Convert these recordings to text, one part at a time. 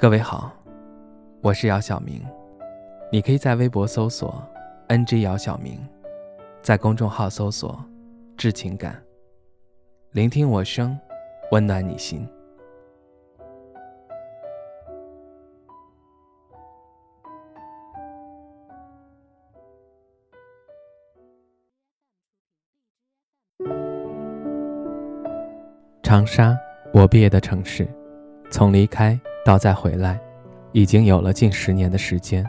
各位好，我是姚晓明，你可以在微博搜索 “ng 姚晓明”，在公众号搜索“致情感”，聆听我声，温暖你心。长沙，我毕业的城市，从离开。到再回来，已经有了近十年的时间。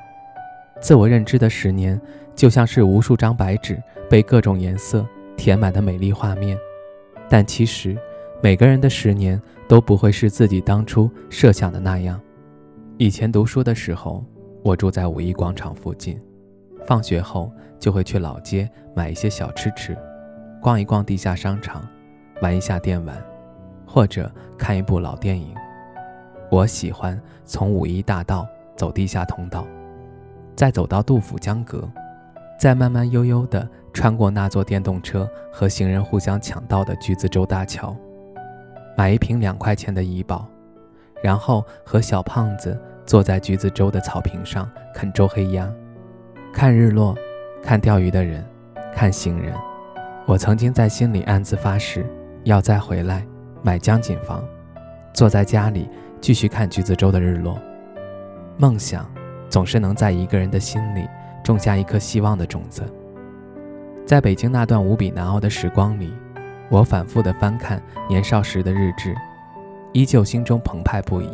自我认知的十年，就像是无数张白纸被各种颜色填满的美丽画面。但其实，每个人的十年都不会是自己当初设想的那样。以前读书的时候，我住在五一广场附近，放学后就会去老街买一些小吃吃，逛一逛地下商场，玩一下电玩，或者看一部老电影。我喜欢从五一大道走地下通道，再走到杜甫江阁，再慢慢悠悠地穿过那座电动车和行人互相抢道的橘子洲大桥，买一瓶两块钱的怡宝，然后和小胖子坐在橘子洲的草坪上啃周黑鸭，看日落，看钓鱼的人，看行人。我曾经在心里暗自发誓，要再回来买江景房，坐在家里。继续看橘子洲的日落，梦想总是能在一个人的心里种下一颗希望的种子。在北京那段无比难熬的时光里，我反复的翻看年少时的日志，依旧心中澎湃不已。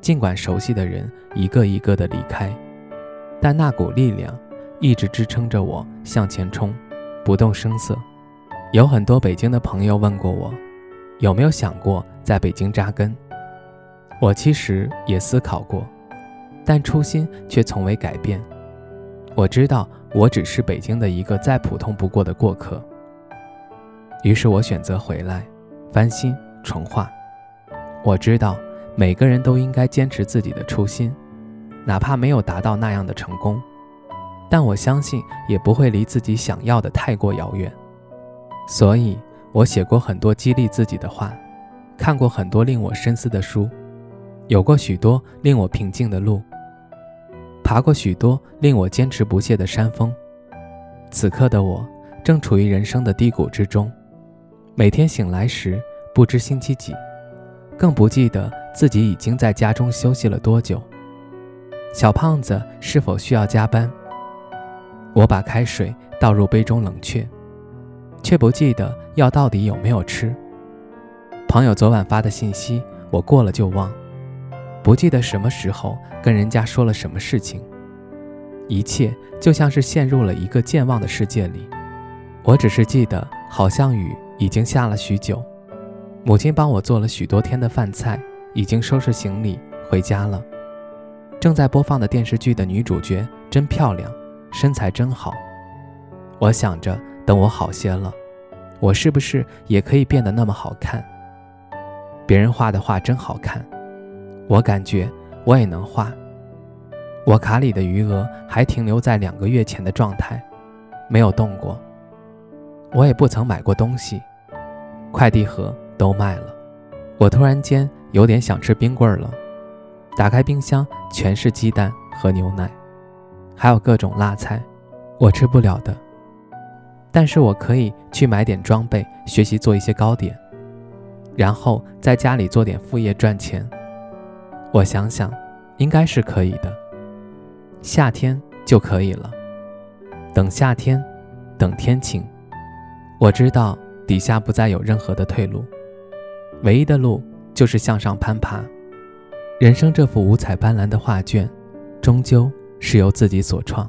尽管熟悉的人一个一个的离开，但那股力量一直支撑着我向前冲，不动声色。有很多北京的朋友问过我，有没有想过在北京扎根？我其实也思考过，但初心却从未改变。我知道我只是北京的一个再普通不过的过客，于是我选择回来，翻新重画。我知道每个人都应该坚持自己的初心，哪怕没有达到那样的成功，但我相信也不会离自己想要的太过遥远。所以，我写过很多激励自己的话，看过很多令我深思的书。有过许多令我平静的路，爬过许多令我坚持不懈的山峰。此刻的我正处于人生的低谷之中，每天醒来时不知星期几，更不记得自己已经在家中休息了多久。小胖子是否需要加班？我把开水倒入杯中冷却，却不记得药到底有没有吃。朋友昨晚发的信息，我过了就忘。不记得什么时候跟人家说了什么事情，一切就像是陷入了一个健忘的世界里。我只是记得，好像雨已经下了许久，母亲帮我做了许多天的饭菜，已经收拾行李回家了。正在播放的电视剧的女主角真漂亮，身材真好。我想着，等我好些了，我是不是也可以变得那么好看？别人画的画真好看。我感觉我也能画。我卡里的余额还停留在两个月前的状态，没有动过。我也不曾买过东西，快递盒都卖了。我突然间有点想吃冰棍了，打开冰箱全是鸡蛋和牛奶，还有各种辣菜，我吃不了的。但是我可以去买点装备，学习做一些糕点，然后在家里做点副业赚钱。我想想，应该是可以的。夏天就可以了。等夏天，等天晴。我知道底下不再有任何的退路，唯一的路就是向上攀爬。人生这幅五彩斑斓的画卷，终究是由自己所创。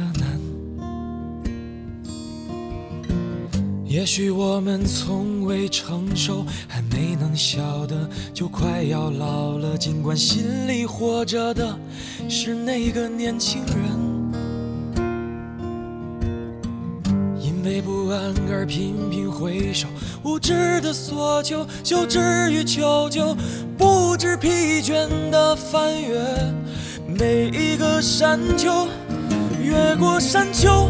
也许我们从未成熟，还没能晓得，就快要老了。尽管心里活着的是那个年轻人，因为不安而频频回首，无知的索求，羞耻与求救，不知疲倦的翻越每一个山丘，越过山丘。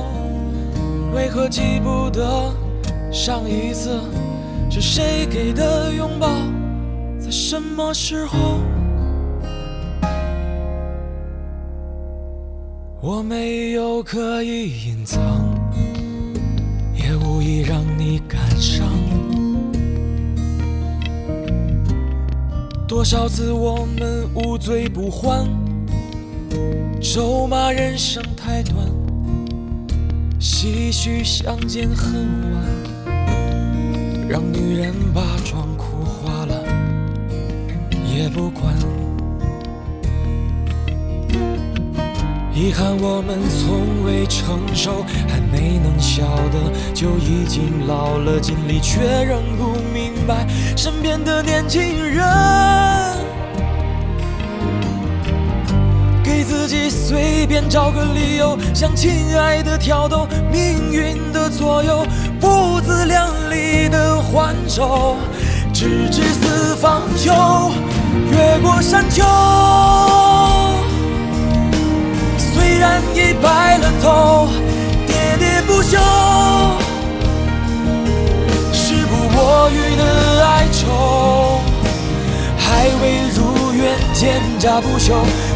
记不得上一次是谁给的拥抱，在什么时候？我没有刻意隐藏，也无意让你感伤。多少次我们无醉不欢，咒骂人生太短。唏嘘相见恨晚，让女人把妆哭花了也不管。遗憾我们从未成熟，还没能晓得就已经老了，尽力却仍不明白身边的年轻人。随便找个理由，向亲爱的挑逗，命运的左右，不自量力的还手，直至四方秋，越过山丘。虽然已白了头，喋喋不休，时不我予的哀愁，还未如愿见诈不休。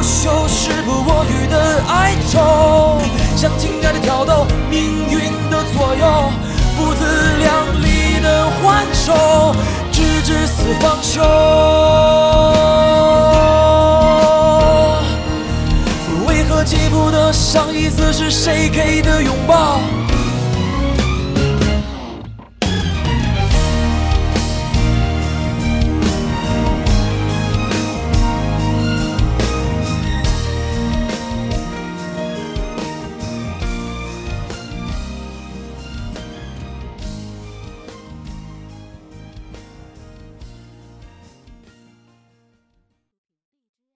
不休，时不我予的哀愁，向情爱的挑逗，命运的左右，不自量力的还手，直至死方休。为何记不得上一次是谁给的拥抱？